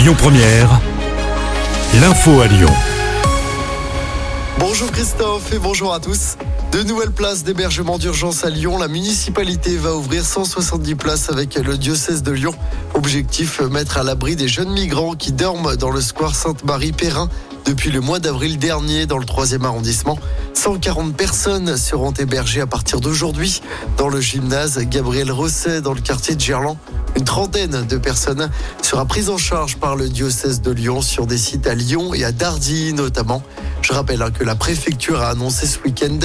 Lyon Première, l'info à Lyon. Bonjour Christophe et bonjour à tous. De nouvelles places d'hébergement d'urgence à Lyon. La municipalité va ouvrir 170 places avec le diocèse de Lyon. Objectif, mettre à l'abri des jeunes migrants qui dorment dans le square Sainte-Marie-Perrin depuis le mois d'avril dernier dans le 3e arrondissement. 140 personnes seront hébergées à partir d'aujourd'hui dans le gymnase Gabriel Rosset dans le quartier de Gerland. Une trentaine de personnes sera prise en charge par le diocèse de Lyon sur des sites à Lyon et à Dardilly notamment. Je rappelle hein, que la préfecture a annoncé ce week-end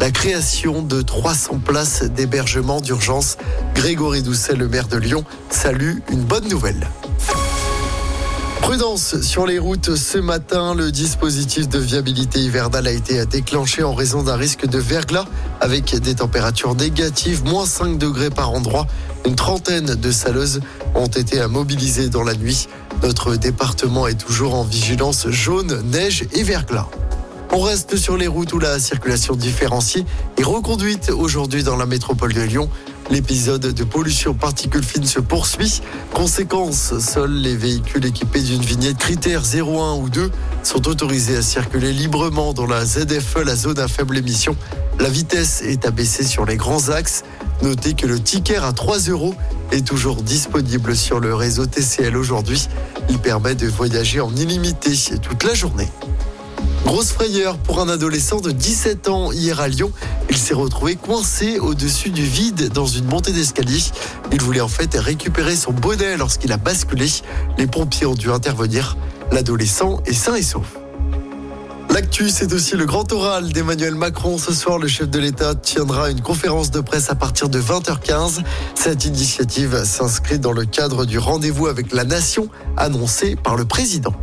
la création de 300 places d'hébergement d'urgence. Grégory Doucet, le maire de Lyon, salue une bonne nouvelle. Prudence sur les routes ce matin. Le dispositif de viabilité hivernale a été déclenché en raison d'un risque de verglas avec des températures négatives, moins 5 degrés par endroit. Une trentaine de saleuses ont été mobilisées dans la nuit. Notre département est toujours en vigilance jaune, neige et verglas. On reste sur les routes où la circulation différenciée est reconduite aujourd'hui dans la métropole de Lyon. L'épisode de pollution particules fines se poursuit. Conséquence, seuls les véhicules équipés d'une vignette critère 01 ou 2 sont autorisés à circuler librement dans la ZFE, la zone à faible émission. La vitesse est abaissée sur les grands axes. Notez que le ticket à 3 euros est toujours disponible sur le réseau TCL aujourd'hui. Il permet de voyager en illimité toute la journée. Grosse frayeur pour un adolescent de 17 ans hier à Lyon. Il s'est retrouvé coincé au-dessus du vide dans une montée d'escalier. Il voulait en fait récupérer son bonnet lorsqu'il a basculé. Les pompiers ont dû intervenir. L'adolescent est sain et sauf. L'actu, c'est aussi le grand oral d'Emmanuel Macron. Ce soir, le chef de l'État tiendra une conférence de presse à partir de 20h15. Cette initiative s'inscrit dans le cadre du rendez-vous avec la nation annoncé par le président.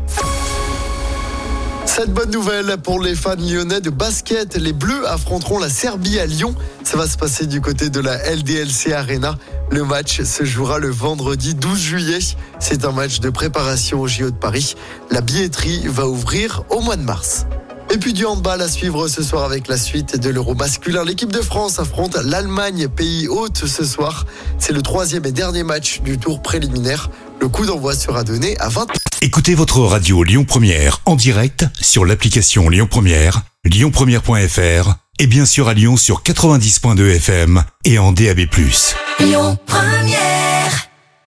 Cette bonne nouvelle pour les fans lyonnais de basket. Les Bleus affronteront la Serbie à Lyon. Ça va se passer du côté de la LDLC Arena. Le match se jouera le vendredi 12 juillet. C'est un match de préparation au JO de Paris. La billetterie va ouvrir au mois de mars. Et puis du handball à suivre ce soir avec la suite de l'Euro masculin. L'équipe de France affronte l'Allemagne, pays hôte ce soir. C'est le troisième et dernier match du tour préliminaire. Le coup d'envoi sera donné à 20 Écoutez votre radio Lyon Première en direct sur l'application Lyon Première, lyonpremière.fr et bien sûr à Lyon sur 90.2 FM et en DAB+. Lyon Première